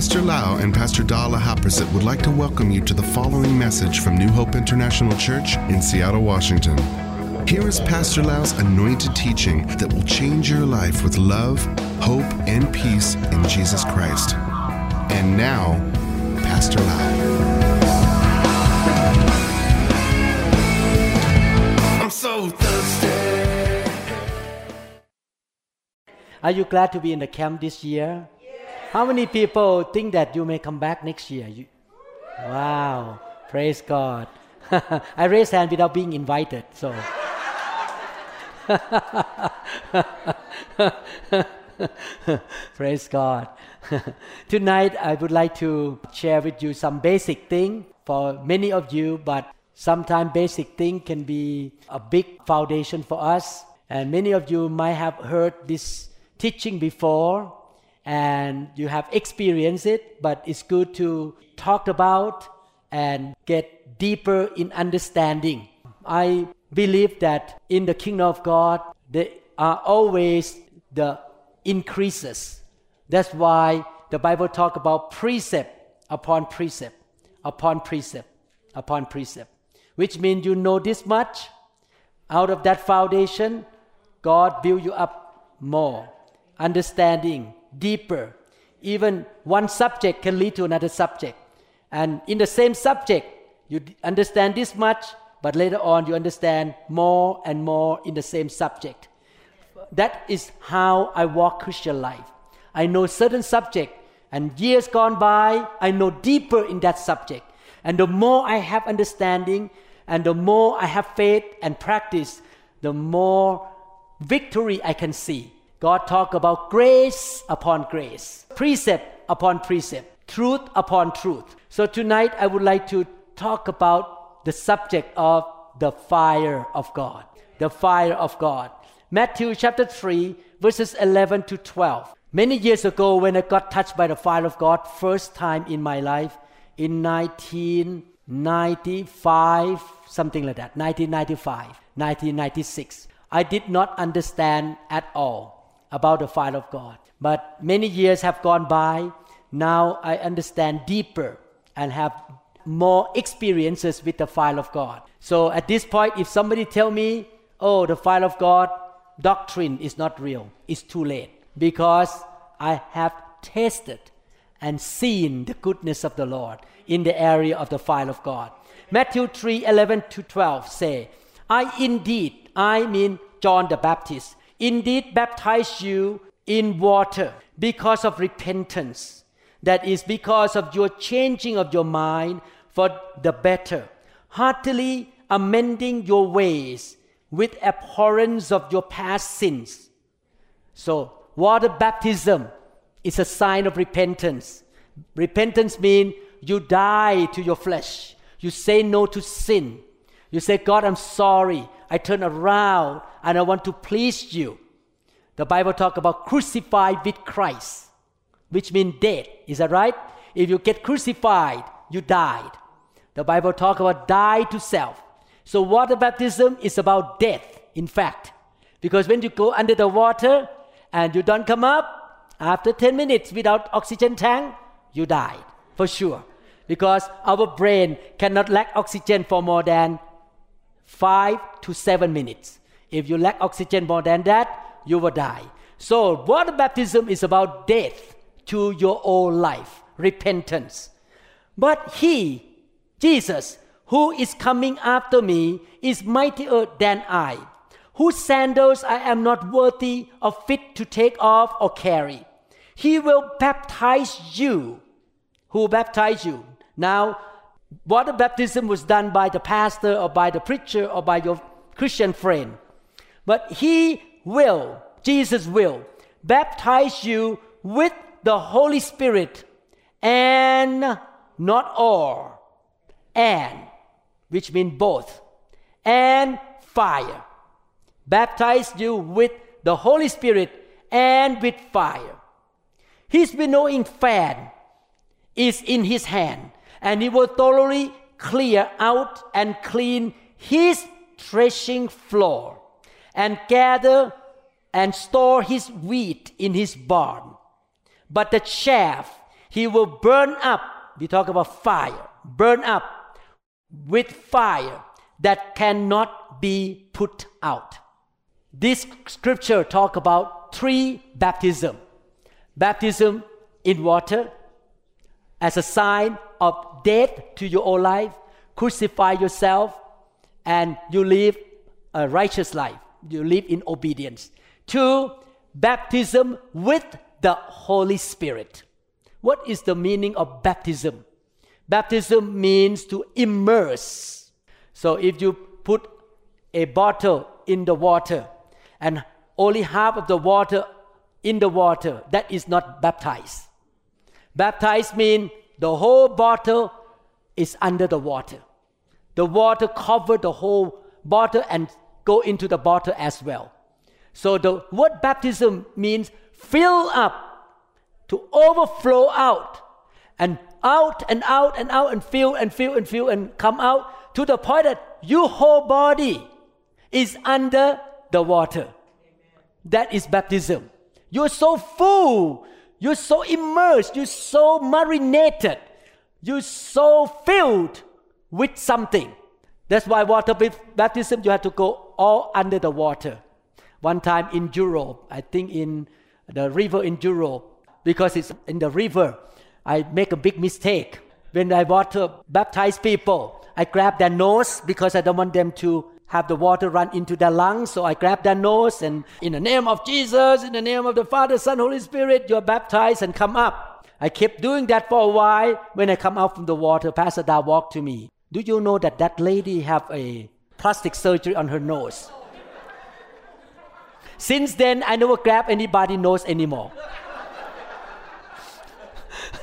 Pastor Lau and Pastor Dala Haprasit would like to welcome you to the following message from New Hope International Church in Seattle, Washington. Here is Pastor Lau's anointed teaching that will change your life with love, hope, and peace in Jesus Christ. And now, Pastor Lau. I'm so thirsty. Are you glad to be in the camp this year? How many people think that you may come back next year? You, wow, praise God. I raised hand without being invited, so. praise God. Tonight I would like to share with you some basic thing for many of you, but sometimes basic thing can be a big foundation for us. And many of you might have heard this teaching before and you have experienced it, but it's good to talk about and get deeper in understanding. I believe that in the kingdom of God, there are always the increases. That's why the Bible talk about precept upon precept, upon precept, upon precept, which means you know this much. Out of that foundation, God build you up more, understanding, deeper. Even one subject can lead to another subject. And in the same subject, you understand this much, but later on you understand more and more in the same subject. That is how I walk Christian life. I know certain subject, and years gone by, I know deeper in that subject. And the more I have understanding, and the more I have faith and practice, the more victory I can see. God talk about grace upon grace, precept upon precept, truth upon truth. So tonight I would like to talk about the subject of the fire of God. The fire of God. Matthew chapter 3 verses 11 to 12. Many years ago when I got touched by the fire of God first time in my life in 1995 something like that 1995 1996 I did not understand at all about the fire of God. But many years have gone by. Now I understand deeper and have more experiences with the fire of God. So at this point, if somebody tell me, oh, the fire of God doctrine is not real, it's too late because I have tasted and seen the goodness of the Lord in the area of the fire of God. Matthew 3 11 to 12 say, I indeed, I mean John the Baptist, indeed baptize you in water because of repentance. That is because of your changing of your mind for the better, heartily amending your ways with abhorrence of your past sins. So, water baptism is a sign of repentance. Repentance means you die to your flesh. You say no to sin. You say, God, I'm sorry. I turn around and I want to please you. The Bible talk about crucified with Christ, which means dead. Is that right? If you get crucified, you died. The Bible talk about die to self. So water baptism is about death, in fact. Because when you go under the water and you don't come up, after 10 minutes without oxygen tank, you died, for sure. Because our brain cannot lack oxygen for more than five to seven minutes. If you lack oxygen more than that, you will die. So, water baptism is about death to your old life, repentance. But He, Jesus, who is coming after me, is mightier than I, whose sandals I am not worthy of fit to take off or carry. He will baptize you. Who baptize you? Now, water baptism was done by the pastor or by the preacher or by your Christian friend. But he will, Jesus will, baptize you with the Holy Spirit and not or, and, which means both, and fire. Baptize you with the Holy Spirit and with fire. His winnowing fan is in his hand and he will thoroughly clear out and clean his threshing floor and gather and store his wheat in his barn. But the chaff He will burn up. We talk about fire. Burn up with fire that cannot be put out. This scripture talk about three baptism. Baptism in water as a sign of death to your old life, crucify yourself, and you live a righteous life. You live in obedience. Two, baptism with the Holy Spirit. What is the meaning of baptism? Baptism means to immerse. So if you put a bottle in the water and only half of the water in the water, that is not baptized. Baptized means the whole bottle is under the water. The water cover the whole bottle and go into the bottle as well. So the word baptism means fill up to overflow out and out and out and out and fill and fill and fill and come out to the point that your whole body is under the water. That is baptism. You're so full, you're so immersed, you're so marinated, you're so filled with something. That's why water baptism, you have to go all under the water. One time in Europe, I think in the river in Europe, because it's in the river, I make a big mistake. When I water baptize people, I grab their nose because I don't want them to have the water run into their lungs. So I grab their nose and in the name of Jesus, in the name of the Father, Son, Holy Spirit, you're baptized and come up. I kept doing that for a while. When I come out from the water, Pastor Da walked to me. Do you know that that lady have a plastic surgery on her nose? Since then, I never grab anybody nose anymore.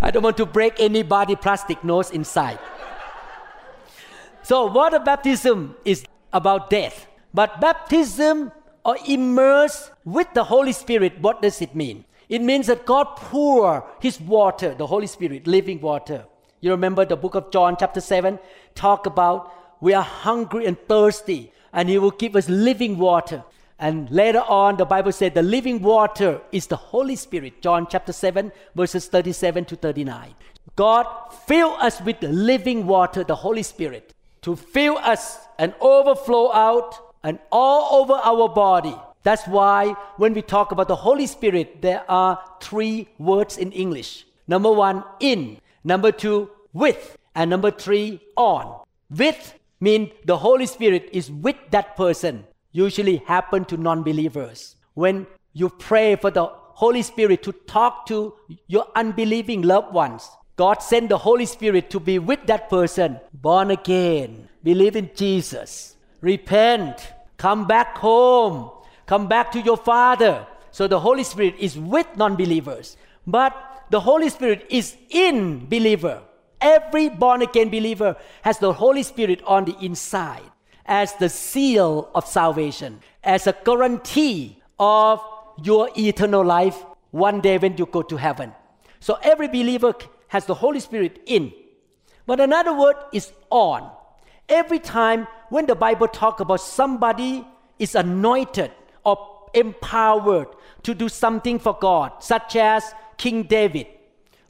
I don't want to break anybody plastic nose inside. So water baptism is about death. But baptism or immerse with the Holy Spirit, what does it mean? It means that God pour his water, the Holy Spirit, living water. You remember the book of John chapter 7 talk about we are hungry and thirsty and he will give us living water. And later on, the Bible said the living water is the Holy Spirit. John chapter 7, verses 37 to 39. God fill us with the living water, the Holy Spirit to fill us and overflow out and all over our body. That's why when we talk about the Holy Spirit, there are three words in English. Number one, in. Number two, with. And number three, on. With mean the Holy Spirit is with that person. Usually happen to non-believers. When you pray for the Holy Spirit to talk to your unbelieving loved ones, God sent the Holy Spirit to be with that person, born again, believe in Jesus, repent, come back home, come back to your Father. So the Holy Spirit is with non believers, but the Holy Spirit is in believer. Every born again believer has the Holy Spirit on the inside as the seal of salvation, as a guarantee of your eternal life one day when you go to heaven. So every believer has the Holy Spirit in. But another word is on. Every time when the Bible talk about somebody is anointed or empowered to do something for God, such as King David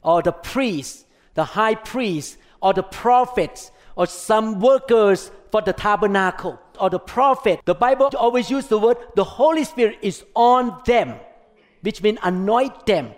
or the priest, the high priest or the prophets or some workers for the tabernacle or the prophet, the Bible always use the word the Holy Spirit is on them, which means anoint them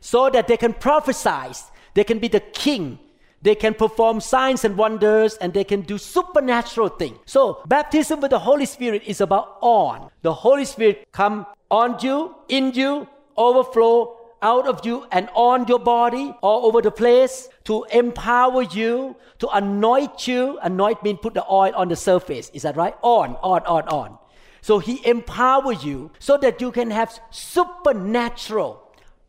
so that they can prophesy they can be the king. They can perform signs and wonders and they can do supernatural things. So, baptism with the Holy Spirit is about on. The Holy Spirit come on you, in you, overflow out of you and on your body all over the place to empower you, to anoint you. Anoint means put the oil on the surface. Is that right? On, on, on, on. So he empowers you so that you can have supernatural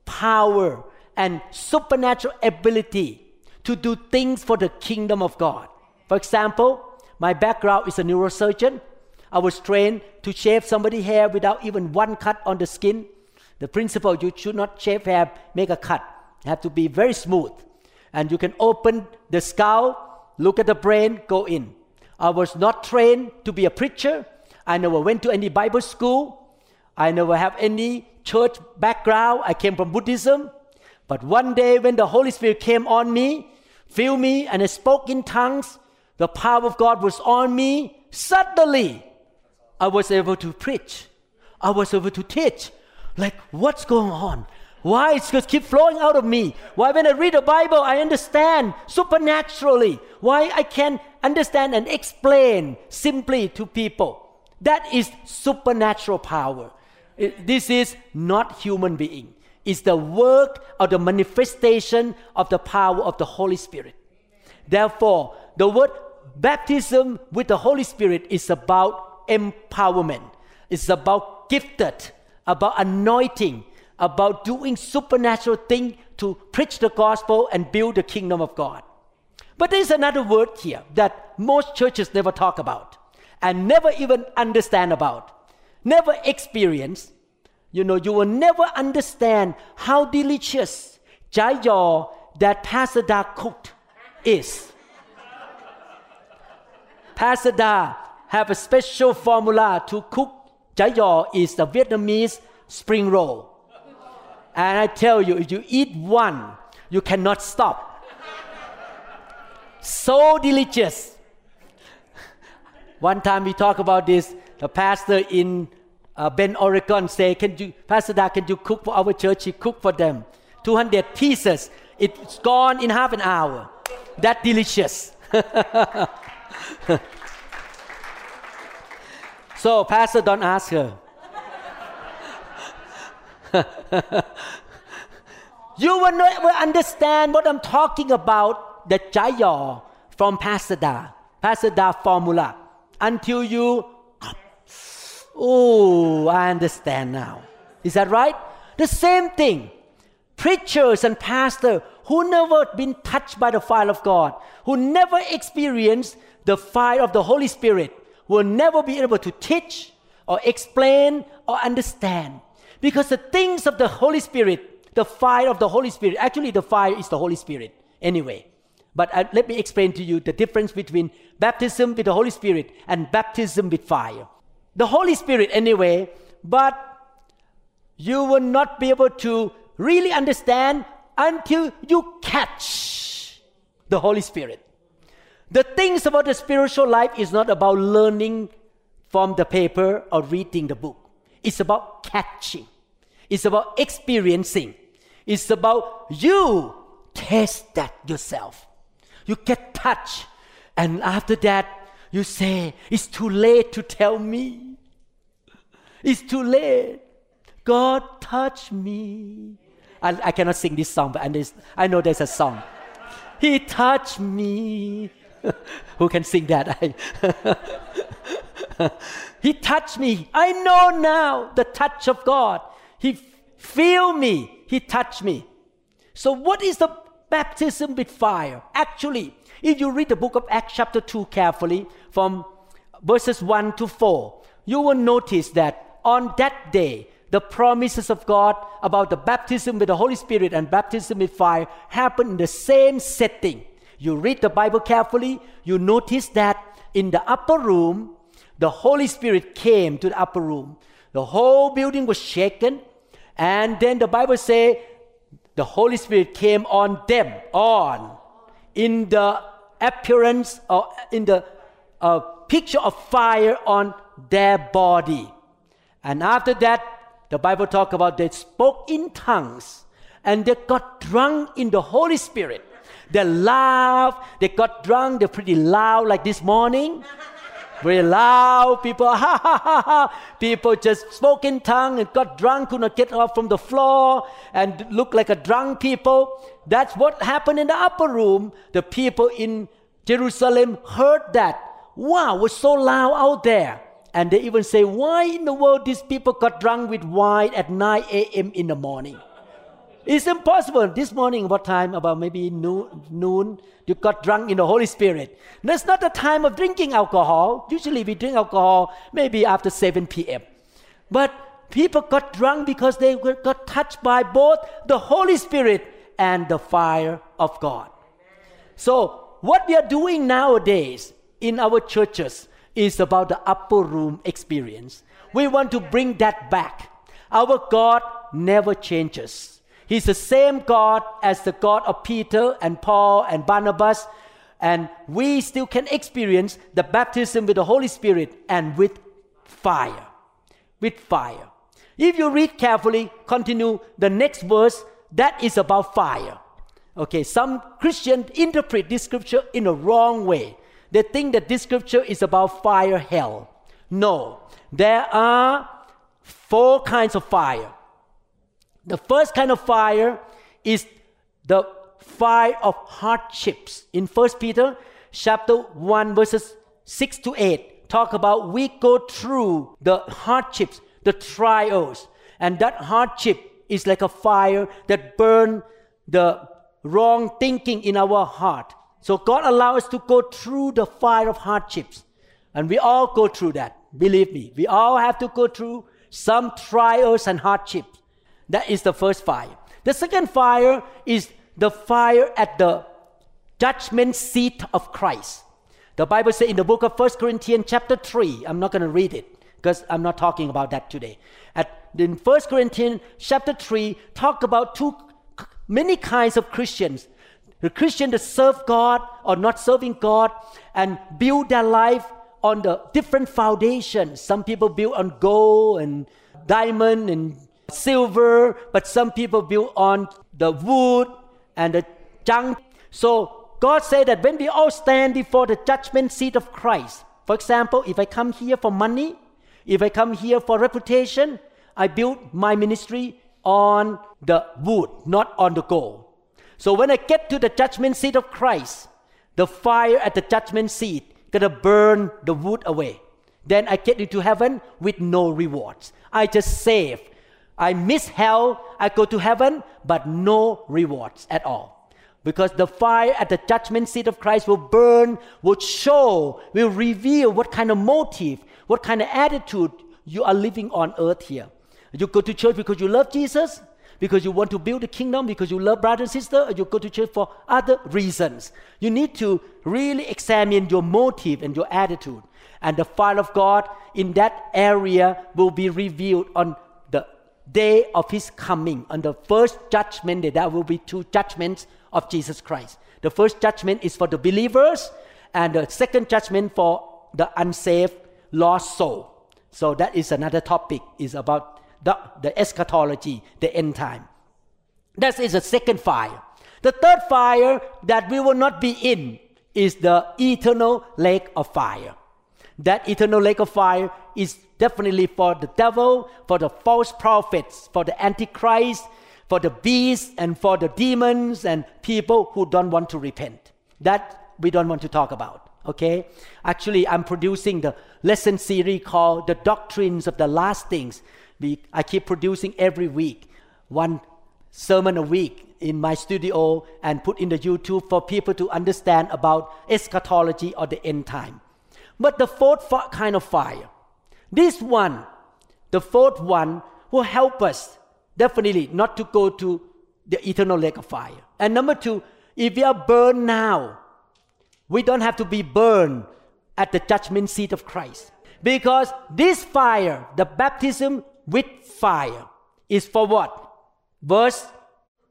power and supernatural ability to do things for the kingdom of God. For example, my background is a neurosurgeon. I was trained to shave somebody's hair without even one cut on the skin. The principle you should not shave hair, make a cut. You have to be very smooth. And you can open the skull, look at the brain, go in. I was not trained to be a preacher. I never went to any Bible school. I never have any church background. I came from Buddhism. But one day when the Holy Spirit came on me, filled me, and I spoke in tongues, the power of God was on me. Suddenly, I was able to preach. I was able to teach. Like, what's going on? Why it's just keep flowing out of me? Why when I read the Bible, I understand supernaturally. Why I can understand and explain simply to people. That is supernatural power. This is not human being. It's the work of the manifestation of the power of the Holy Spirit. Therefore, the word baptism with the Holy Spirit is about empowerment. It's about gifted, about anointing, about doing supernatural things to preach the gospel and build the kingdom of God. But there's another word here that most churches never talk about and never even understand about, never experience. You know, you will never understand how delicious jayo that Pastor Da cooked is. Pastor Da have a special formula to cook jayo is the Vietnamese spring roll. And I tell you, if you eat one, you cannot stop. So delicious. One time we talk about this. The pastor in uh, Bend, Oregon, say, "Can you, Pastor Da, can you cook for our church?" He cooked for them, 200 pieces. It's gone in half an hour. That delicious. so, Pastor, don't ask her. you will never understand what I'm talking about, the Jaya from Pastor Da, Pastor Da formula, until you, oh, I understand now. Is that right? The same thing. Preachers and pastors who never been touched by the fire of God, who never experienced the fire of the Holy Spirit, will never be able to teach or explain or understand. Because the things of the Holy Spirit, the fire of the Holy Spirit, actually, the fire is the Holy Spirit anyway. But uh, let me explain to you the difference between baptism with the Holy Spirit and baptism with fire. The Holy Spirit, anyway, but you will not be able to really understand until you catch the Holy Spirit. The things about the spiritual life is not about learning from the paper or reading the book. It's about catching. It's about experiencing. It's about you taste that yourself. You get touched. And after that, you say, It's too late to tell me. It's too late. God touch me. I, I cannot sing this song, but I know there's a song. He touched me. Who can sing that? he touched me. I know now the touch of God. He feel me. He touched me. So what is the baptism with fire? Actually, if you read the book of Acts chapter 2 carefully from verses 1 to 4, you will notice that on that day, the promises of God about the baptism with the Holy Spirit and baptism with fire happened in the same setting. You read the Bible carefully, you notice that in the upper room, the Holy Spirit came to the upper room. The whole building was shaken, and then the Bible say the Holy Spirit came on them, on, in the appearance or in the uh, picture of fire on their body. And after that, the Bible talk about they spoke in tongues and they got drunk in the Holy Spirit. They laughed, they got drunk, they're pretty loud like this morning. Very loud, people, ha ha ha ha. People just spoke in tongue and got drunk, could not get up from the floor and look like a drunk people. That's what happened in the upper room. The people in Jerusalem heard that. Wow, was so loud out there. And they even say, why in the world these people got drunk with wine at 9 a.m. in the morning? It's impossible. This morning, what time? About maybe noon, noon, you got drunk in the Holy Spirit. That's not the time of drinking alcohol. Usually we drink alcohol maybe after 7 p.m. But people got drunk because they got touched by both the Holy Spirit and the fire of God. So, what we are doing nowadays in our churches, is about the upper room experience. We want to bring that back. Our God never changes. He's the same God as the God of Peter and Paul and Barnabas. And we still can experience the baptism with the Holy Spirit and with fire. With fire. If you read carefully, continue the next verse, that is about fire. Okay, some Christians interpret this scripture in a wrong way. They think that this scripture is about fire hell. No, there are four kinds of fire. The first kind of fire is the fire of hardships. In 1 Peter chapter 1 verses 6 to 8 talk about we go through the hardships, the trials, and that hardship is like a fire that burn the wrong thinking in our heart. So God allows us to go through the fire of hardships. And we all go through that. Believe me, we all have to go through some trials and hardships. That is the first fire. The second fire is the fire at the judgment seat of Christ. The Bible says in the book of 1 Corinthians chapter 3, I'm not going to read it because I'm not talking about that today. At, in 1 Corinthians chapter 3, talk about two many kinds of Christians. The Christian that serve God or not serving God and build their life on the different foundations. Some people build on gold and diamond and silver, but some people build on the wood and the junk. So God said that when we all stand before the judgment seat of Christ, for example, if I come here for money, if I come here for reputation, I build my ministry on the wood, not on the gold. So when I get to the judgment seat of Christ, the fire at the judgment seat gonna burn the wood away. Then I get into heaven with no rewards. I just save. I miss hell, I go to heaven, but no rewards at all. Because the fire at the judgment seat of Christ will burn, will show, will reveal what kind of motive, what kind of attitude you are living on earth here. You go to church because you love Jesus, because you want to build the kingdom, because you love brother and sister, or you go to church for other reasons. You need to really examine your motive and your attitude. And the fire of God in that area will be revealed on the day of His coming, on the first judgment day. There will be two judgments of Jesus Christ. The first judgment is for the believers, and the second judgment for the unsaved lost soul. So that is another topic. is about the, the eschatology, the end time. That is the second fire. The third fire that we will not be in is the eternal lake of fire. That eternal lake of fire is definitely for the devil, for the false prophets, for the antichrist, for the beast, and for the demons and people who don't want to repent. That we don't want to talk about. Okay? Actually, I'm producing the lesson series called The Doctrines of the Last Things we, I keep producing every week one sermon a week in my studio and put in the YouTube for people to understand about eschatology or the end time. But the fourth kind of fire, this one, the fourth one, will help us definitely not to go to the eternal lake of fire. And number two, if we are burned now, we don't have to be burned at the judgment seat of Christ. Because this fire, the baptism with fire is for what? Verse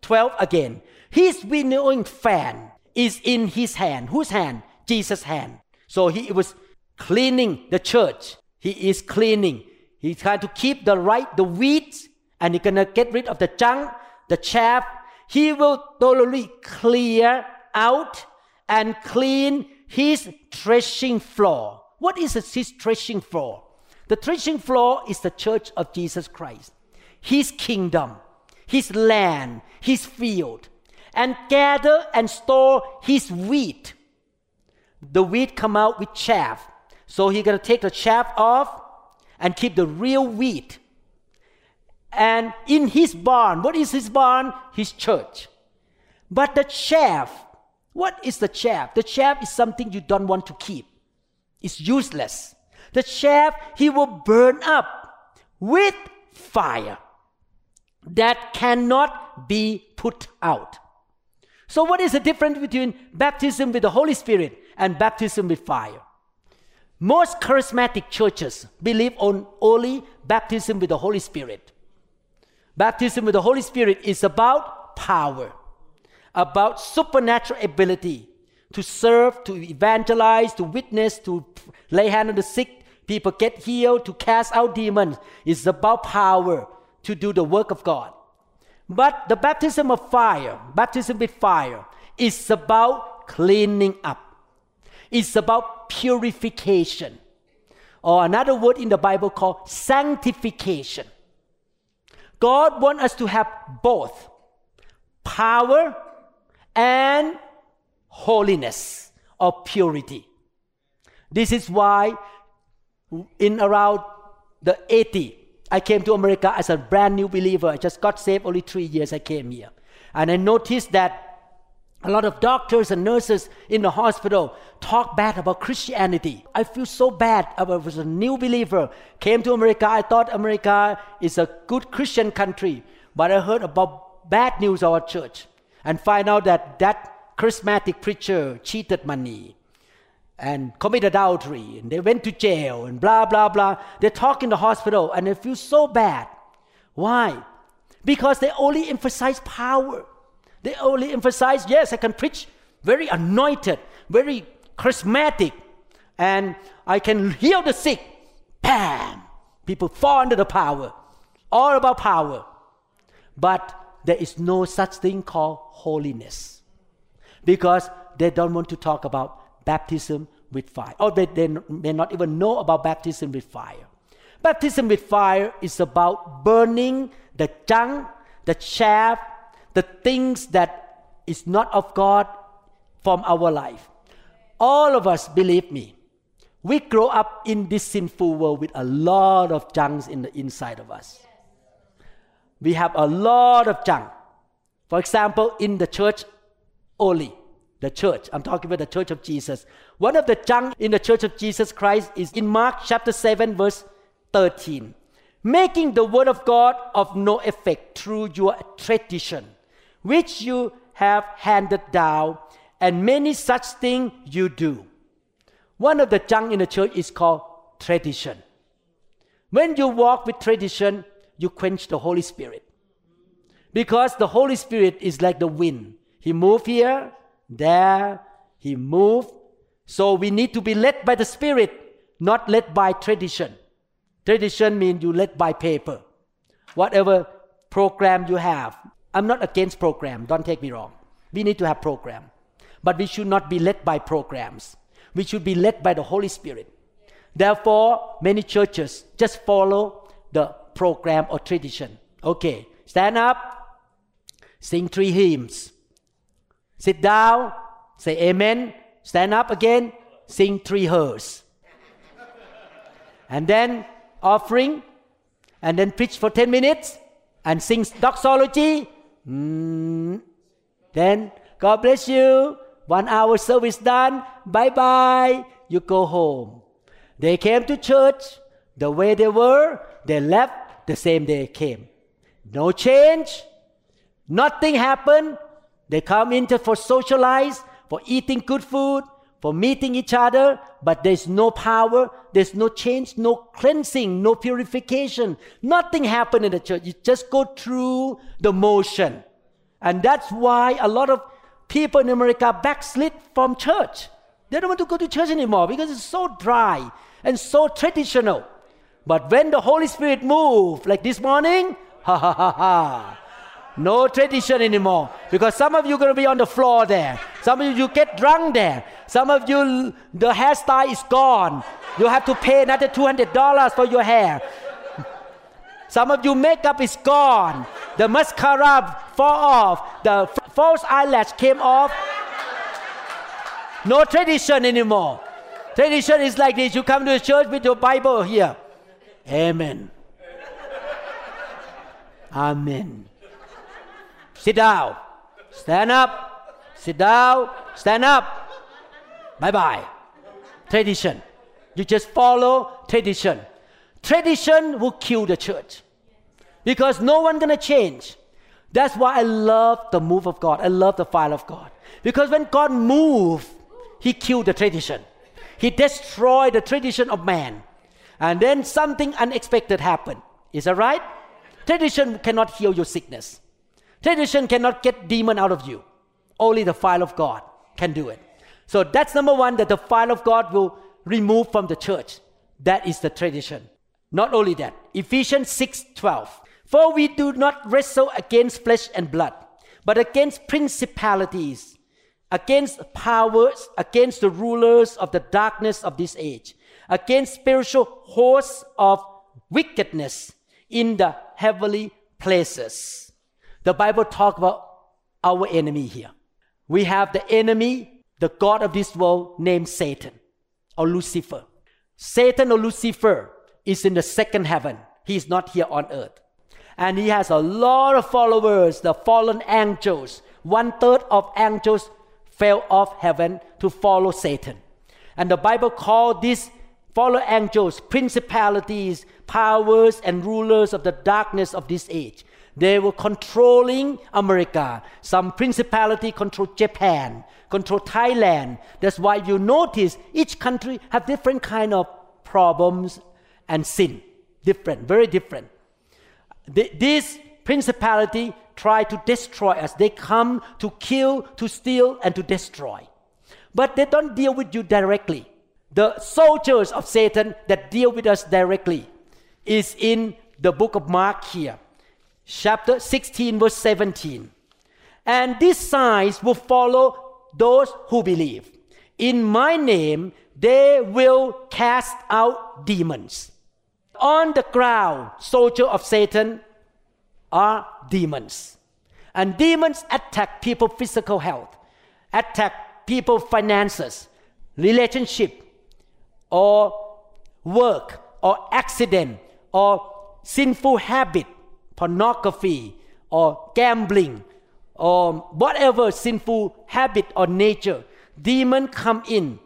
12 again. His winnowing fan is in his hand. Whose hand? Jesus' hand. So he was cleaning the church. He is cleaning. He's trying to keep the right, the weeds, and he's gonna get rid of the junk, the chaff. He will totally clear out and clean his threshing floor. What is his threshing floor? The threshing floor is the church of Jesus Christ, His kingdom, His land, His field, and gather and store His wheat. The wheat come out with chaff, so He's gonna take the chaff off and keep the real wheat. And in His barn, what is His barn? His church. But the chaff, what is the chaff? The chaff is something you don't want to keep. It's useless the chaff he will burn up with fire that cannot be put out. So, what is the difference between baptism with the Holy Spirit and baptism with fire? Most charismatic churches believe on only baptism with the Holy Spirit. Baptism with the Holy Spirit is about power, about supernatural ability to serve, to evangelize, to witness, to lay hand on the sick, people get healed, to cast out demons. It's about power to do the work of God. But the baptism of fire, baptism with fire, is about cleaning up. It's about purification. Or another word in the Bible called sanctification. God wants us to have both power and holiness or purity. This is why in around the 80, I came to America as a brand new believer. I just got saved only three years I came here. And I noticed that a lot of doctors and nurses in the hospital talk bad about Christianity. I feel so bad. I was a new believer, came to America. I thought America is a good Christian country, but I heard about bad news about church and find out that that charismatic preacher cheated money and commit adultery and they went to jail and blah blah blah. They talk in the hospital and they feel so bad. Why? Because they only emphasize power. They only emphasize, yes, I can preach very anointed, very charismatic, and I can heal the sick. Bam! People fall under the power. All about power. But there is no such thing called holiness. Because they don't want to talk about baptism with fire. Or they, they may not even know about baptism with fire. Baptism with fire is about burning the junk, the chaff, the things that is not of God from our life. All of us, believe me, we grow up in this sinful world with a lot of junk in the inside of us. We have a lot of junk. For example, in the church only, the church, I'm talking about the church of Jesus. One of the junk in the church of Jesus Christ is in Mark chapter 7, verse 13. Making the word of God of no effect through your tradition which you have handed down, and many such things you do. One of the junk in the church is called tradition. When you walk with tradition, you quench the Holy Spirit. Because the Holy Spirit is like the wind. He move here, there, he moved. So we need to be led by the Spirit, not led by tradition. Tradition means you led by paper. Whatever program you have, I'm not against program, don't take me wrong. We need to have program. But we should not be led by programs. We should be led by the Holy Spirit. Therefore, many churches just follow the program or tradition. Okay, stand up, sing three hymns. Sit down, say amen, stand up again, sing three hers. and then offering, and then preach for 10 minutes, and sing doxology, Mm. Then, God bless you. One hour service done. Bye bye. You go home. They came to church the way they were. They left the same day they came. No change. Nothing happened. They come in for socialize, for eating good food, for meeting each other, but there's no power, there's no change, no cleansing, no purification. Nothing happened in the church. You just go through the motion. And that's why a lot of people in America backslid from church. They don't want to go to church anymore because it's so dry and so traditional. But when the Holy Spirit moved, like this morning, ha ha ha ha, no tradition anymore. Because some of you are going to be on the floor there. Some of you, you get drunk there. Some of you, the hairstyle is gone. You have to pay another $200 for your hair. Some of you makeup is gone. The mascara fall off. The false eyelash came off. No tradition anymore. Tradition is like this. You come to church with your Bible here. Amen. Amen. Sit down. Stand up. Sit down. Stand up. Bye bye. Tradition. You just follow tradition. Tradition will kill the church because no one gonna change. That's why I love the move of God. I love the fire of God because when God moved, He killed the tradition. He destroyed the tradition of man. And then something unexpected happened. Is that right? Tradition cannot heal your sickness. Tradition cannot get demon out of you. Only the fire of God can do it. So that's number one that the fire of God will remove from the church. That is the tradition. Not only that, Ephesians 6 12. For we do not wrestle against flesh and blood, but against principalities, against powers, against the rulers of the darkness of this age, against spiritual hosts of wickedness in the heavenly places. The Bible talk about our enemy here. We have the enemy, the God of this world named Satan or Lucifer. Satan or Lucifer is in the second heaven. He is not here on earth. And he has a lot of followers, the fallen angels. One third of angels fell off heaven to follow Satan. And the Bible called these fallen angels principalities, powers, and rulers of the darkness of this age. They were controlling America. Some principality control Japan, control Thailand. That's why you notice each country have different kind of problems and sin. Different, very different. this principality try to destroy us. They come to kill, to steal, and to destroy. But they don't deal with you directly. The soldiers of Satan that deal with us directly is in the book of Mark here chapter 16, verse 17. And these signs will follow those who believe. In my name, they will cast out demons. On the ground, soldier of Satan are demons. And demons attack people physical health, attack people finances, relationship, or work, or accident, or sinful habit, pornography or gambling or whatever sinful habit or nature, demon come in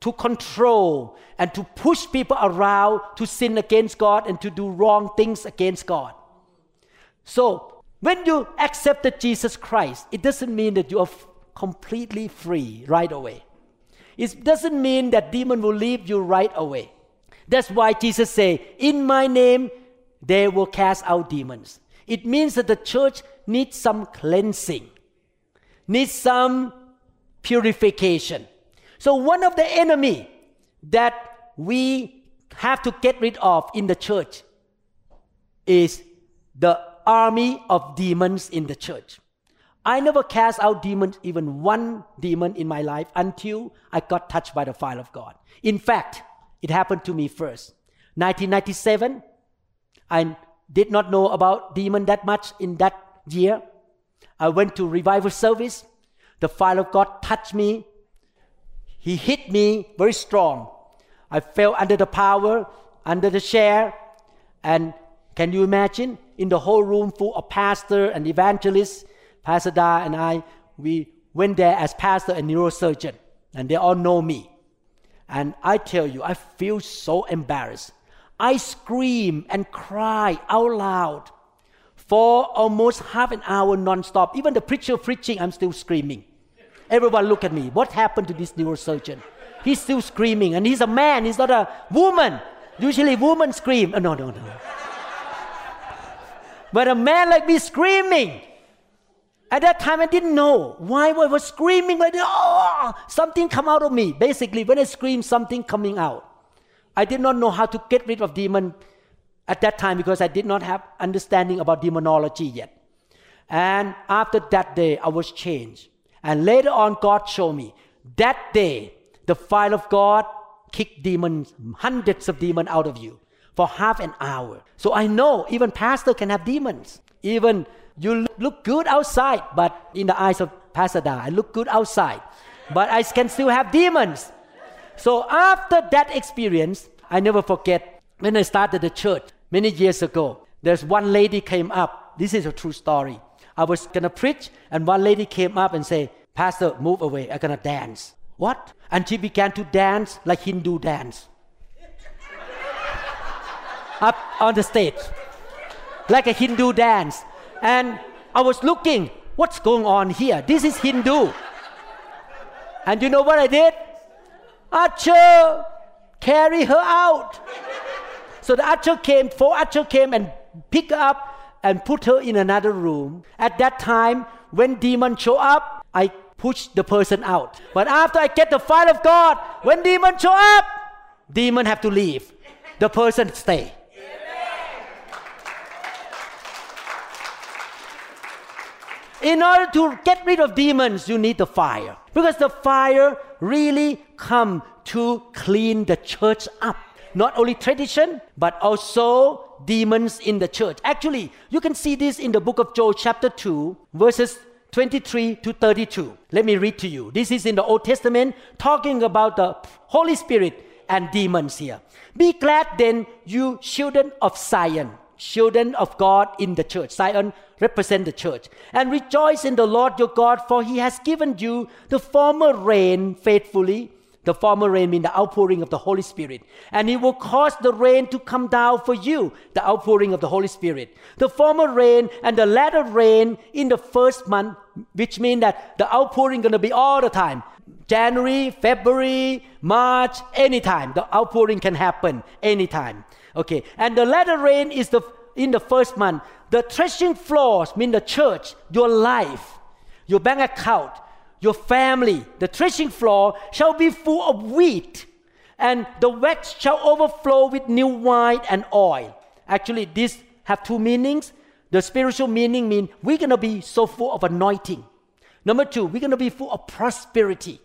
to control and to push people around to sin against God and to do wrong things against God. So, when you accepted Jesus Christ, it doesn't mean that you are completely free right away. It doesn't mean that demon will leave you right away. That's why Jesus say, "In my name they will cast out demons. It means that the church needs some cleansing, needs some purification. So one of the enemy that we have to get rid of in the church is the army of demons in the church. I never cast out demons, even one demon in my life, until I got touched by the fire of God. In fact, it happened to me first. 1997, I did not know about demon that much in that year. I went to revival service. The fire of God touched me. He hit me very strong. I fell under the power, under the chair. And can you imagine? In the whole room full of pastor and evangelists, Pastor Da and I, we went there as pastor and neurosurgeon. And they all know me. And I tell you, I feel so embarrassed. I scream and cry out loud for almost half an hour non-stop. Even the preacher preaching, I'm still screaming. Everyone look at me. What happened to this neurosurgeon? He's still screaming, and he's a man. He's not a woman. Usually, women scream. Oh, no, no, no. but a man like me screaming. At that time, I didn't know why I was screaming like, oh, something come out of me. Basically, when I scream, something coming out. I did not know how to get rid of demon at that time because I did not have understanding about demonology yet. And after that day, I was changed. And later on, God showed me that day, the fire of God kicked demons, hundreds of demons out of you for half an hour. So I know even pastor can have demons. Even you look good outside, but in the eyes of Pastor I look good outside, but I can still have demons. So after that experience, I never forget when I started the church many years ago. There's one lady came up. This is a true story. I was gonna preach, and one lady came up and say, "Pastor, move away. I'm gonna dance." What? And she began to dance like Hindu dance. up on the stage, like a Hindu dance. And I was looking, what's going on here? This is Hindu. And you know what I did? Usher, carry her out. so the archer came, four archer came and picked her up and put her in another room. At that time, when demon show up, I push the person out. But after I get the fire of God, when demon show up, demon have to leave. The person stay. In order to get rid of demons, you need the fire. Because the fire really come to clean the church up. Not only tradition, but also demons in the church. Actually, you can see this in the book of Joel, chapter 2, verses 23 to 32. Let me read to you. This is in the Old Testament, talking about the Holy Spirit and demons here. Be glad then, you children of Zion, children of God in the church. Zion represent the church. And rejoice in the Lord your God, for he has given you the former rain faithfully. The former rain means the outpouring of the Holy Spirit. And he will cause the rain to come down for you, the outpouring of the Holy Spirit. The former rain and the latter rain in the first month, which means that the outpouring going to be all the time. January, February, March, anytime. The outpouring can happen anytime. Okay. And the latter rain is the in the first month. The threshing floors mean the church, your life, your bank account, your family. The threshing floor shall be full of wheat, and the wax shall overflow with new wine and oil. Actually, these have two meanings. The spiritual meaning mean we're gonna be so full of anointing. Number two, we're gonna be full of prosperity.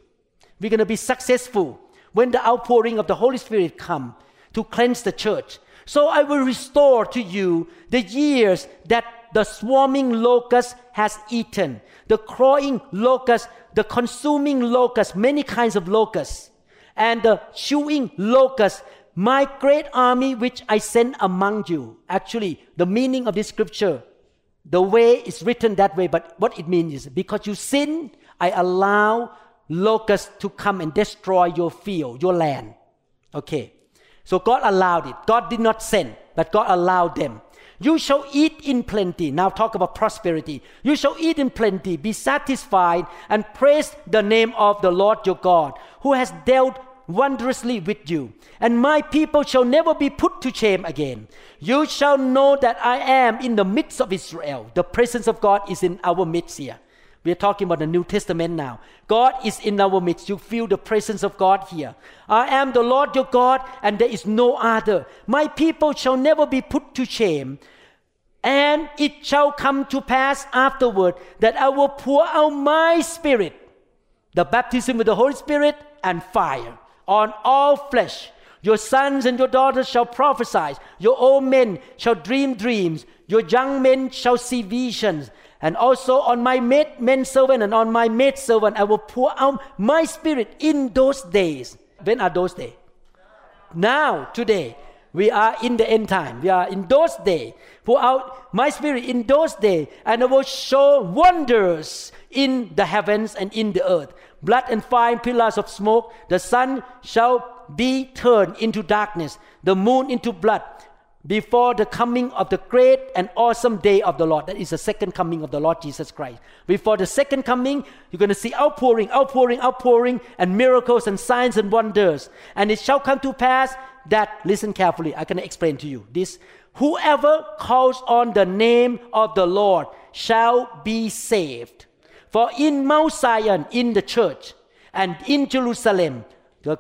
We're gonna be successful when the outpouring of the Holy Spirit come to cleanse the church. So I will restore to you the years that the swarming locust has eaten, the crawling locust, the consuming locusts, many kinds of locusts, and the chewing locusts, my great army which I send among you. Actually, the meaning of this scripture, the way it's written that way, but what it means is because you sin, I allow locusts to come and destroy your field, your land. Okay. So God allowed it. God did not send, but God allowed them. You shall eat in plenty. Now talk about prosperity. You shall eat in plenty, be satisfied, and praise the name of the Lord your God, who has dealt wondrously with you. And my people shall never be put to shame again. You shall know that I am in the midst of Israel. The presence of God is in our midst here. We are talking about the New Testament now. God is in our midst. You feel the presence of God here. I am the Lord your God, and there is no other. My people shall never be put to shame. And it shall come to pass afterward that I will pour out my spirit, the baptism with the Holy Spirit and fire, on all flesh. Your sons and your daughters shall prophesy. Your old men shall dream dreams. Your young men shall see visions. And also on my maid, men servant and on my maid servant, I will pour out my spirit in those days. When are those days? Now, today. We are in the end time. We are in those days. Pour out my spirit in those days, and I will show wonders in the heavens and in the earth. Blood and fire, pillars of smoke. The sun shall be turned into darkness, the moon into blood, before the coming of the great and awesome day of the Lord. That is the second coming of the Lord Jesus Christ. Before the second coming, you're going to see outpouring, outpouring, outpouring, and miracles and signs and wonders. And it shall come to pass that, listen carefully, I can explain to you this. Whoever calls on the name of the Lord shall be saved. For in Mount Zion, in the church, and in Jerusalem, the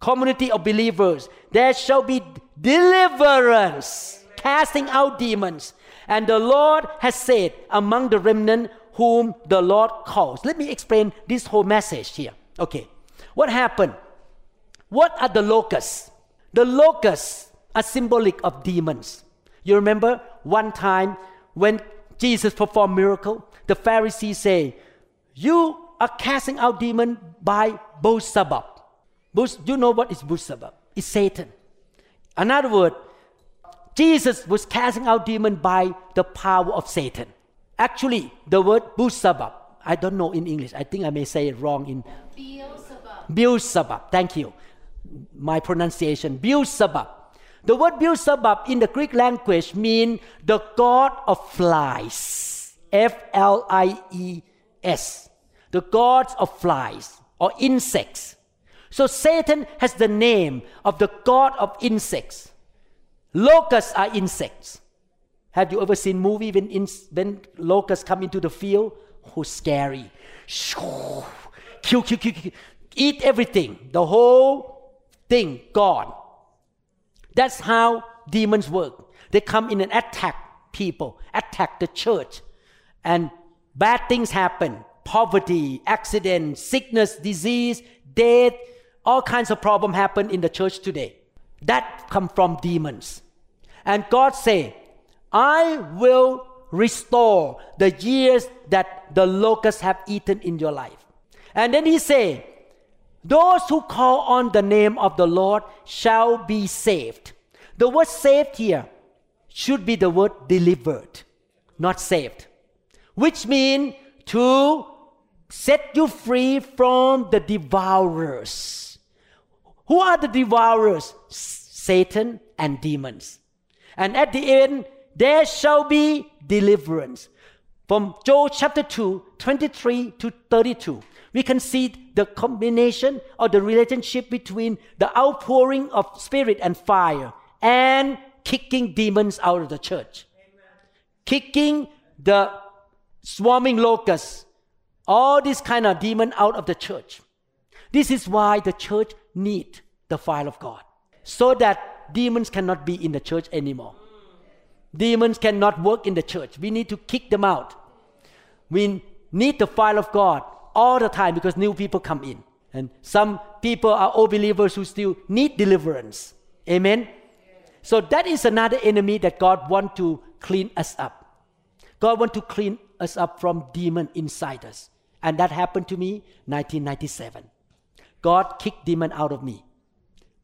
community of believers, there shall be deliverance, casting out demons. And the Lord has said, among the remnant whom the Lord calls. Let me explain this whole message here. Okay. What happened? What are the locusts? The locusts are symbolic of demons. You remember one time when Jesus performed miracle, the Pharisees say, "You are casting out demon by Beelzebub." You know what is Beelzebub? It's Satan. Another word, Jesus was casting out demon by the power of Satan. Actually, the word Beelzebub, I don't know in English. I think I may say it wrong in Beelzebub. Beelzebub. Thank you. My pronunciation, Beelzebub. The word Beelzebub in the Greek language means the god of flies. F L I E S. The gods of flies or insects. So Satan has the name of the god of insects. Locusts are insects. Have you ever seen movie when, in, when locusts come into the field? Who's scary? Kill, kill, kill, kill. Eat everything. The whole thing gone. That's how demons work. They come in and attack people, attack the church. And bad things happen. Poverty, accident, sickness, disease, death, all kinds of problems happen in the church today. That come from demons. And God say, I will restore the years that the locusts have eaten in your life. And then he say, those who call on the name of the Lord shall be saved. The word saved here should be the word delivered, not saved, which means to set you free from the devourers. Who are the devourers? Satan and demons. And at the end, there shall be deliverance. From Joel chapter 2, 23 to 32, we can see the combination or the relationship between the outpouring of spirit and fire and kicking demons out of the church. Amen. Kicking the swarming locusts, all this kind of demon out of the church. This is why the church need the fire of God. So that demons cannot be in the church anymore. Demons cannot work in the church. We need to kick them out. We need the fire of God all the time because new people come in. And some people are old believers who still need deliverance. Amen. So that is another enemy that God want to clean us up. God want to clean us up from demon inside us. And that happened to me 1997. God kicked demon out of me.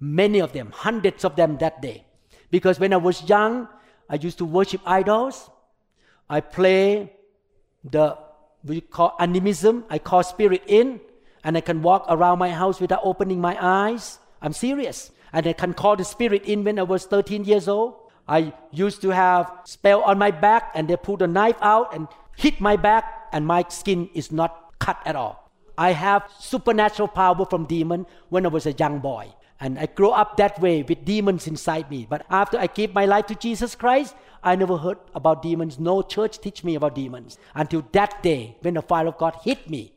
Many of them, hundreds of them that day. Because when I was young, I used to worship idols. I play the we call animism. I call spirit in, and I can walk around my house without opening my eyes. I'm serious, and I can call the spirit in when I was 13 years old. I used to have spell on my back, and they pull a knife out and hit my back, and my skin is not cut at all. I have supernatural power from demon when I was a young boy. And I grew up that way with demons inside me. But after I gave my life to Jesus Christ, I never heard about demons. No church teach me about demons. Until that day, when the fire of God hit me,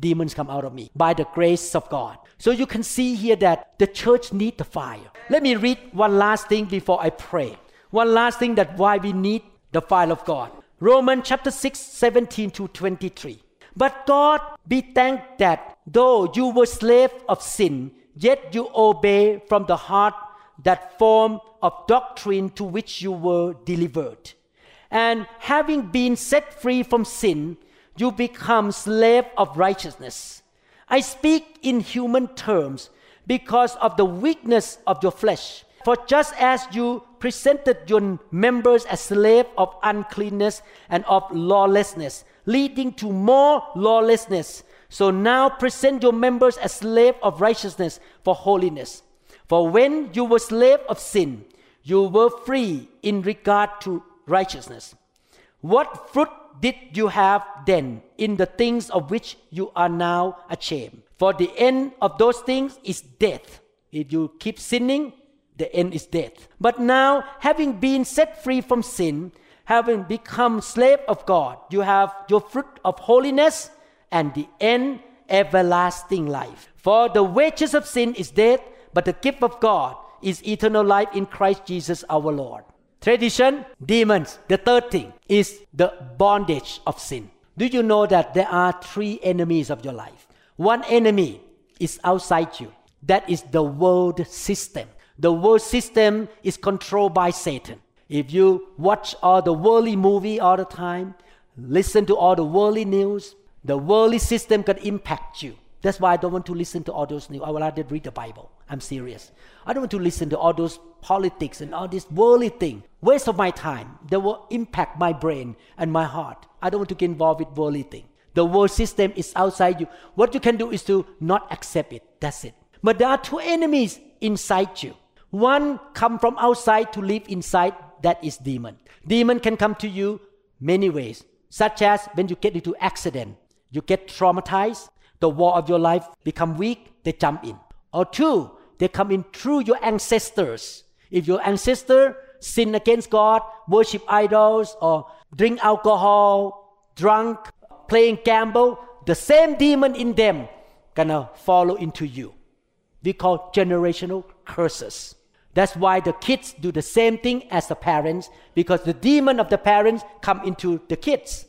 demons come out of me by the grace of God. So you can see here that the church need the fire. Let me read one last thing before I pray. One last thing that why we need the fire of God. Romans chapter 6, 17 to 23. But God be thanked that though you were slave of sin, yet you obey from the heart that form of doctrine to which you were delivered. And having been set free from sin, you become slave of righteousness. I speak in human terms because of the weakness of your flesh. For just as you presented your members as slaves of uncleanness and of lawlessness, leading to more lawlessness, so now present your members as slaves of righteousness for holiness. For when you were slaves of sin, you were free in regard to righteousness. What fruit did you have then in the things of which you are now ashamed? For the end of those things is death. If you keep sinning, the end is death. But now, having been set free from sin, having become slave of God, you have your fruit of holiness and the end everlasting life. For the wages of sin is death, but the gift of God is eternal life in Christ Jesus our Lord. Tradition, demons. The third thing is the bondage of sin. Do you know that there are three enemies of your life? One enemy is outside you. That is the world system. The world system is controlled by Satan. If you watch all the worldly movie all the time, listen to all the worldly news, the worldly system can impact you. That's why I don't want to listen to all those news. I would rather read the Bible. I'm serious. I don't want to listen to all those politics and all this worldly thing. Waste of my time. They will impact my brain and my heart. I don't want to get involved with worldly thing. The world system is outside you. What you can do is to not accept it. That's it. But there are two enemies inside you. One come from outside to live inside. That is demon. Demon can come to you many ways, such as when you get into accident you get traumatized, the wall of your life become weak, they jump in. Or two, they come in through your ancestors. If your ancestor sin against God, worship idols, or drink alcohol, drunk, playing gamble, the same demon in them gonna follow into you. We call generational curses. That's why the kids do the same thing as the parents because the demon of the parents come into the kids.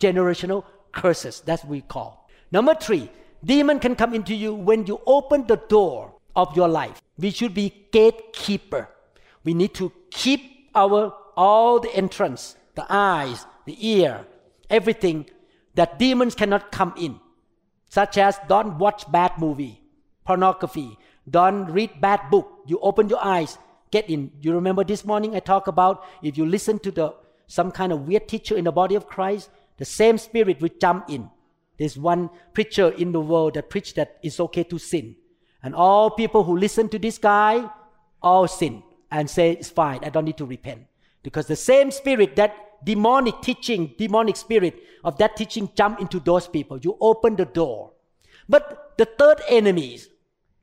Generational curses. That's what we call. Number three, demon can come into you when you open the door of your life. We should be gatekeeper. We need to keep our all the entrance, the eyes, the ear, everything that demons cannot come in. Such as don't watch bad movie, pornography, don't read bad book. You open your eyes, get in. You remember this morning I talked about if you listen to the some kind of weird teacher in the body of Christ, the same spirit will jump in. There's one preacher in the world that preached that it's okay to sin. And all people who listen to this guy all sin and say it's fine, I don't need to repent. Because the same spirit that demonic teaching, demonic spirit of that teaching jump into those people. You open the door. But the third enemy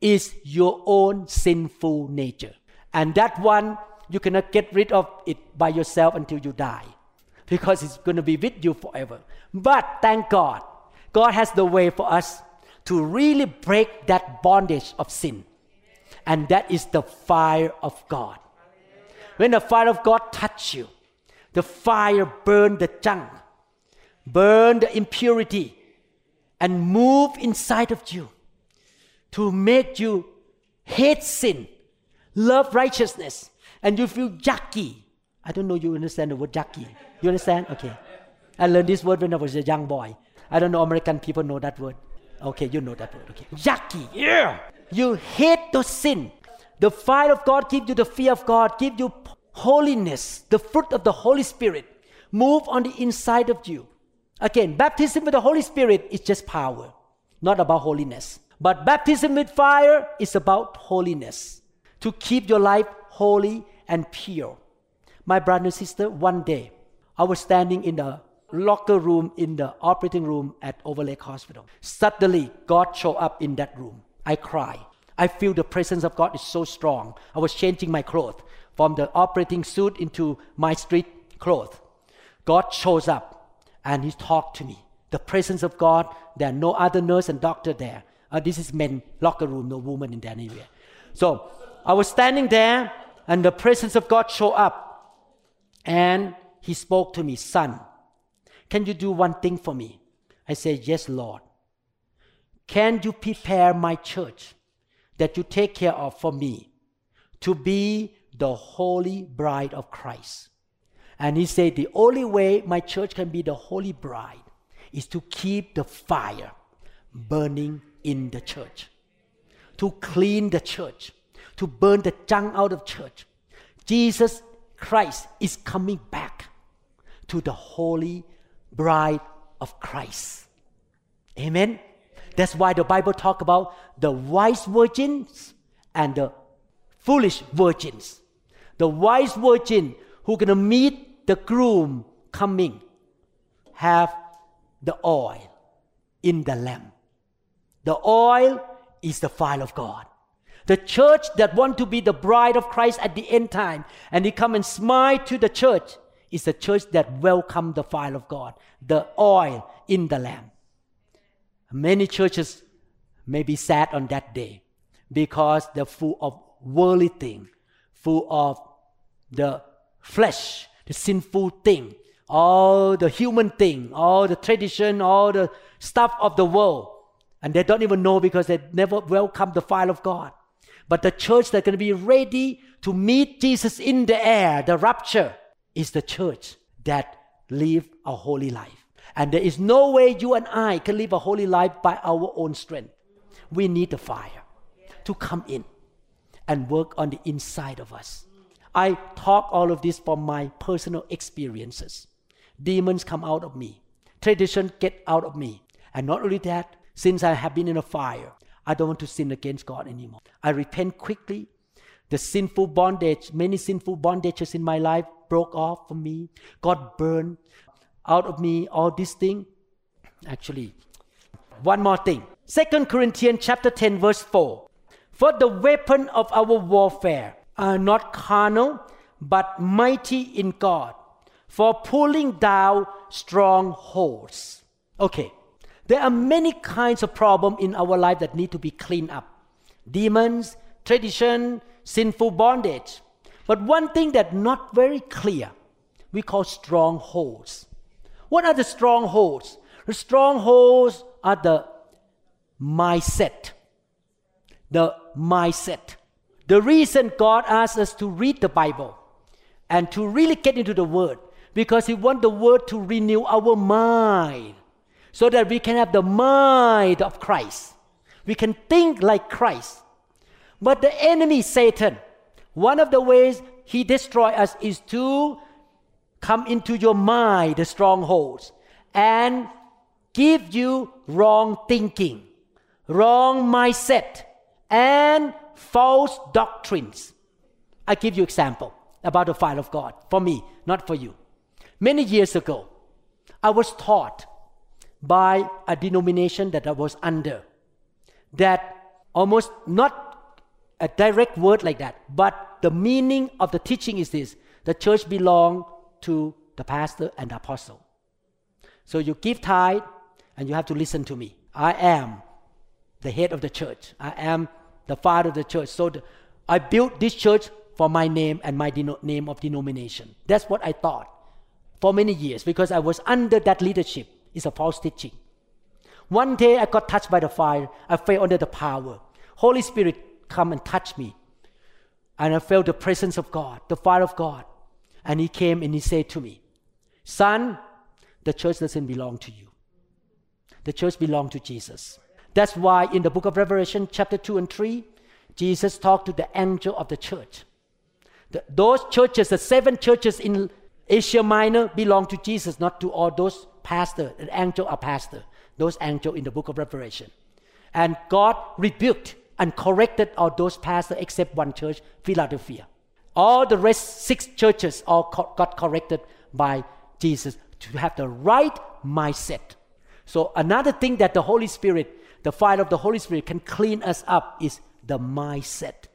is your own sinful nature. And that one, you cannot get rid of it by yourself until you die because it's going to be with you forever. But thank God, God has the way for us to really break that bondage of sin. And that is the fire of God. When the fire of God touch you, the fire burn the junk, burn the impurity, and move inside of you to make you hate sin, love righteousness, and you feel yucky. I don't know you understand the word yucky. You understand? Okay. I learned this word when I was a young boy. I don't know American people know that word. Okay, you know that word. Okay. Yucky. Yeah. You hate the sin. The fire of God gives you the fear of God, give you holiness, the fruit of the Holy Spirit. Move on the inside of you. Again, baptism with the Holy Spirit is just power, not about holiness. But baptism with fire is about holiness, to keep your life holy and pure. My brother and sister, one day I was standing in the locker room in the operating room at Overlake Hospital. Suddenly, God showed up in that room. I cry. I feel the presence of God is so strong. I was changing my clothes from the operating suit into my street clothes. God shows up and He talked to me. The presence of God, there are no other nurse and doctor there. Uh, this is men locker room, no woman in that area. So I was standing there, and the presence of God showed up, and He spoke to me, son. Can you do one thing for me? I said, Yes, Lord. Can you prepare my church that you take care of for me to be the holy bride of Christ? And he said, The only way my church can be the holy bride is to keep the fire burning in the church, to clean the church, to burn the junk out of church. Jesus Christ is coming back to the holy bride of Christ. Amen. That's why the Bible talk about the wise virgins and the foolish virgins. The wise virgin who gonna meet the groom coming have the oil in the lamp. The oil is the fire of God. The church that want to be the bride of Christ at the end time and he come and smile to the church is the church that welcome the fire of God, the oil in the lamp. Many churches may be sad on that day because they're full of worldly thing, full of the flesh, the sinful thing, all the human thing, all the tradition, all the stuff of the world. And they don't even know because they never welcome the fire of God. But the church that's going to be ready to meet Jesus in the air, the rapture, is the church that live a holy life. And there is no way you and I can live a holy life by our own strength. We need the fire to come in and work on the inside of us. I talk all of this from my personal experiences. Demons come out of me. Tradition get out of me. And not only that, since I have been in a fire, I don't want to sin against God anymore. I repent quickly. The sinful bondage, many sinful bondages in my life broke off from me. God burned out of me all these things. Actually, one more thing. Second Corinthians chapter 10 verse 4. For the weapon of our warfare are not carnal, but mighty in God, for pulling down strongholds. Okay, there are many kinds of problems in our life that need to be cleaned up. Demons, tradition, sinful bondage. But one thing that not very clear, we call strongholds. What are the strongholds? The strongholds are the mindset. The mindset. The reason God asks us to read the Bible and to really get into the Word because He wants the Word to renew our mind so that we can have the mind of Christ. We can think like Christ. But the enemy, Satan, one of the ways he destroys us is to come into your mind, the strongholds, and give you wrong thinking, wrong mindset, and false doctrines. I give you example about the fire of God for me, not for you. Many years ago, I was taught by a denomination that I was under that almost not a direct word like that, but the meaning of the teaching is this the church belong to the pastor and the apostle. So you give tithe and you have to listen to me. I am the head of the church. I am the father of the church. So the, I built this church for my name and my deno- name of denomination. That's what I thought for many years because I was under that leadership. It's a false teaching. One day I got touched by the fire. I fell under the power. Holy Spirit come and touch me. And I felt the presence of God, the fire of God. And he came and he said to me, Son, the church doesn't belong to you. The church belongs to Jesus. That's why in the book of Revelation, chapter 2 and 3, Jesus talked to the angel of the church. The, those churches, the seven churches in Asia Minor, belong to Jesus, not to all those pastors. The angel are pastor. Those angels in the book of Revelation. And God rebuked and corrected all those pastors except one church, Philadelphia. All the rest, six churches, all co- got corrected by Jesus to have the right mindset. So another thing that the Holy Spirit, the fire of the Holy Spirit can clean us up is the mindset.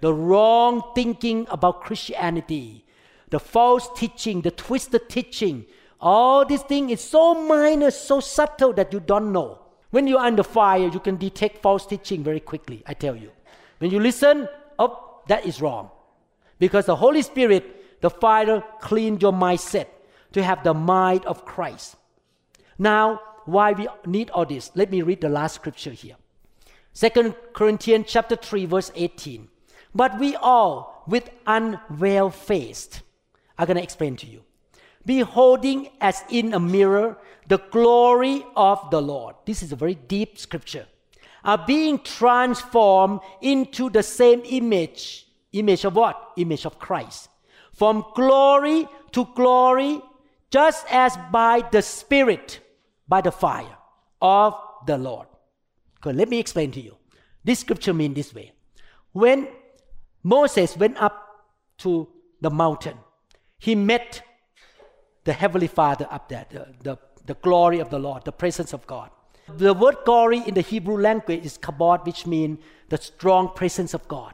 The wrong thinking about Christianity, the false teaching, the twisted teaching, all these things is so minor, so subtle that you don't know. When you're under fire, you can detect false teaching very quickly, I tell you. When you listen, oh, that is wrong. Because the Holy Spirit, the fire, cleaned your mindset to have the mind of Christ. Now, why we need all this? Let me read the last scripture here. Second Corinthians chapter 3, verse 18. But we all with unveiled face. I'm gonna explain to you. Beholding as in a mirror the glory of the Lord. This is a very deep scripture. Are being transformed into the same image. Image of what? Image of Christ. From glory to glory, just as by the Spirit, by the fire of the Lord. Good. Let me explain to you. This scripture means this way. When Moses went up to the mountain, he met the Heavenly Father up there, the, the, the glory of the Lord, the presence of God. The word glory in the Hebrew language is kabod, which means the strong presence of God.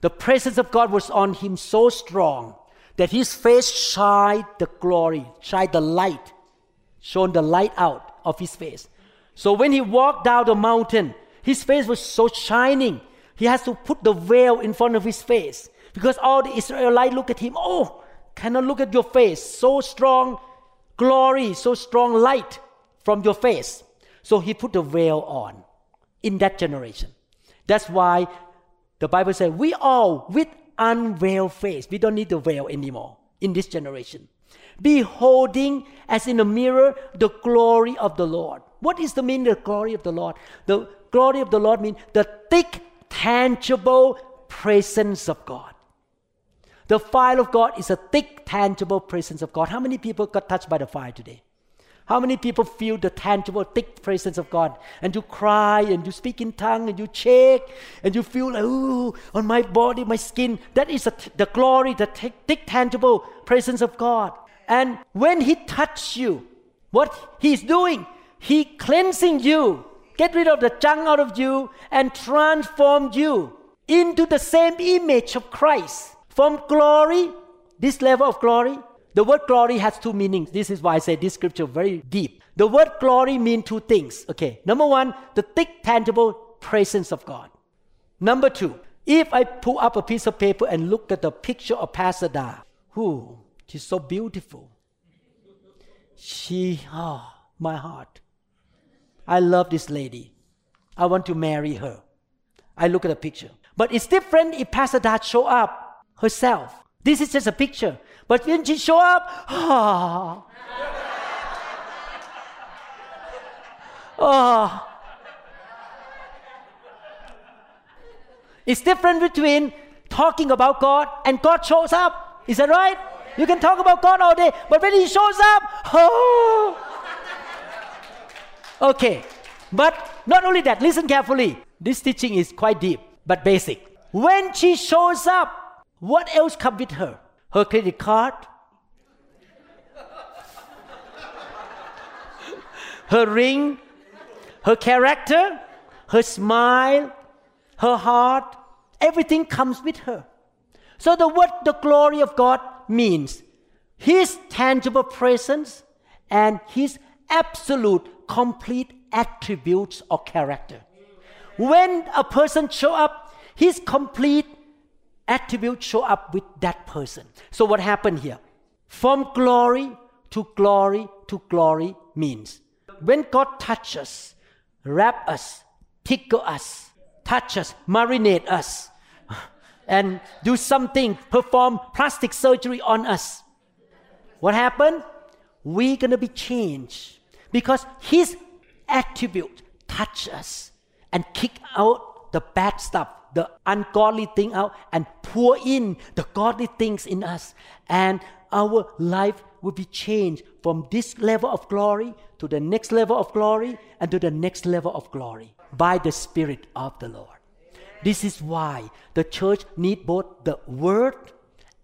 The presence of God was on him so strong that his face shined the glory, shined the light, shone the light out of his face. So when he walked down the mountain, his face was so shining. He has to put the veil in front of his face because all the Israelites look at him. Oh, cannot look at your face. So strong glory, so strong light from your face. So he put the veil on in that generation. That's why the Bible says we all with unveiled face. We don't need the veil anymore in this generation. Beholding as in a mirror the glory of the Lord. What is the meaning of the glory of the Lord? The glory of the Lord means the thick, tangible presence of God. The fire of God is a thick, tangible presence of God. How many people got touched by the fire today? How many people feel the tangible, thick presence of God? And you cry and you speak in tongue and you shake and you feel like, ooh, on my body, my skin. That is the glory, the thick, thick, tangible presence of God. And when He touches you, what He's doing, He cleansing you get rid of the junk out of you, and transform you into the same image of Christ. From glory, this level of glory, the word glory has two meanings. This is why I say this scripture very deep. The word glory means two things. Okay, number one, the thick, tangible presence of God. Number two, if I pull up a piece of paper and look at the picture of Pastor Da, who she's so beautiful. She, oh, my heart. I love this lady. I want to marry her. I look at the picture. But it's different if Pastor Da show up herself. This is just a picture. But when she show up, ah, oh. It's different between talking about God and God shows up. Is that right? You can talk about God all day, but when He shows up, oh. Okay, but not only that, listen carefully. This teaching is quite deep, but basic. When she shows up, what else comes with her? Her credit card, her ring, her character, her smile, her heart, everything comes with her. So the word the glory of God means his tangible presence and his absolute complete attributes or character. When a person show up, his complete attributes show up with that person. So what happened here? From glory to glory to glory means when God touches, wrap us, tickle us, touch us, marinate us, and do something, perform plastic surgery on us. What happened? We're gonna be changed because His attribute touch us and kick out the bad stuff, the ungodly thing out, and pour in the godly things in us, and our life will be changed from this level of glory to the next level of glory and to the next level of glory by the Spirit of the Lord. This is why the church need both the word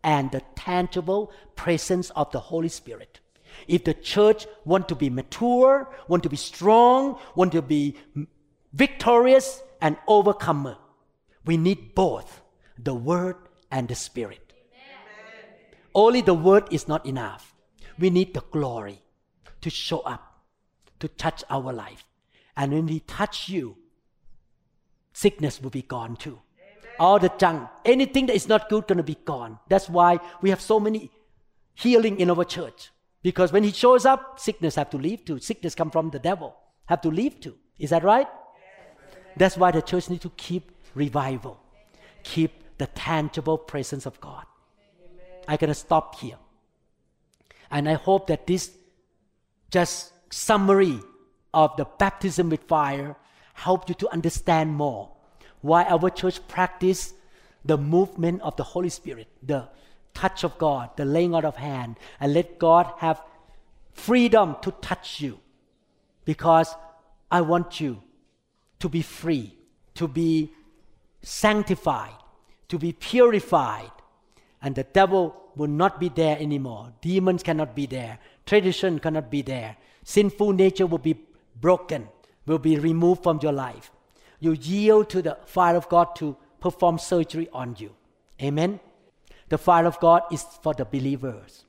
and the tangible presence of the Holy Spirit. If the church want to be mature, want to be strong, want to be victorious and overcomer, we need both the word and the spirit. Amen. Only the word is not enough. We need the glory to show up, to touch our life. And when we touch you, sickness will be gone too. Amen. All the junk, anything that is not good, gonna be gone. That's why we have so many healing in our church. Because when he shows up, sickness have to leave too. Sickness come from the devil, have to leave too. Is that right? Yes. That's why the church need to keep revival, keep the tangible presence of God. I'm gonna stop here, and I hope that this just summary of the baptism with fire help you to understand more why our church practice the movement of the Holy Spirit, the touch of God, the laying out of hand, and let God have freedom to touch you. Because I want you to be free, to be sanctified, to be purified, and the devil will not be there anymore. Demons cannot be there. Tradition cannot be there. Sinful nature will be broken will be removed from your life. You yield to the fire of God to perform surgery on you. Amen. The fire of God is for the believers.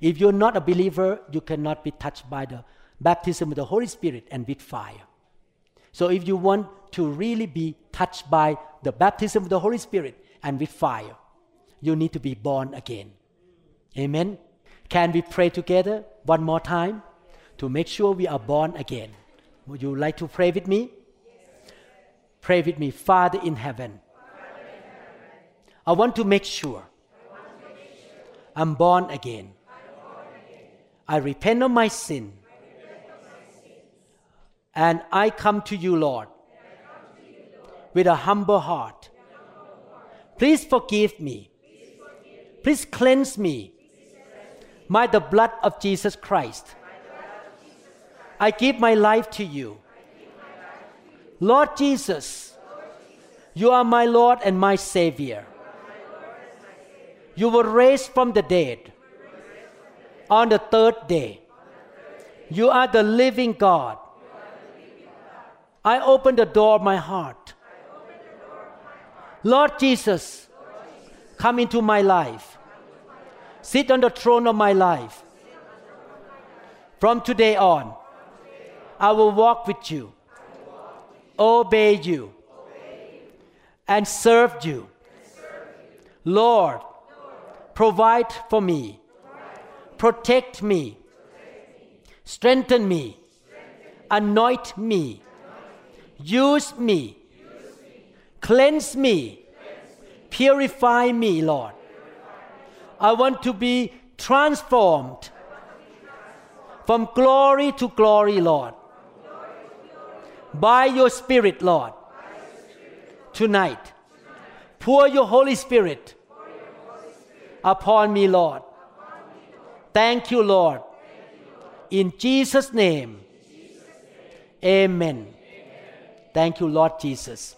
If you're not a believer, you cannot be touched by the baptism of the Holy Spirit and with fire. So if you want to really be touched by the baptism of the Holy Spirit and with fire, you need to be born again. Amen. Can we pray together one more time to make sure we are born again? Would you like to pray with me? Pray with me, Father in heaven. I want to make sure, I'm, born again. I repent of my sin. And I come to you, Lord with a humble heart. Please forgive me. Please cleanse me by the blood of Jesus Christ. I give my life to you. Lord Jesus, you are my Lord and my Savior. You were raised from the dead on the third day. You are the living God. I open the door of my heart. Lord Jesus, come into my life. Sit on the throne of my life. From today on, I will walk with you, obey you, and serve you. Lord, provide for me, protect me, strengthen me, anoint me, use cleanse me, purify me, Lord. I want to be transformed from glory to glory, Lord. By your Spirit, Lord. Tonight, pour your Holy Spirit upon me, Lord. Thank you, Lord. In Jesus' name, amen. Thank you, Lord Jesus.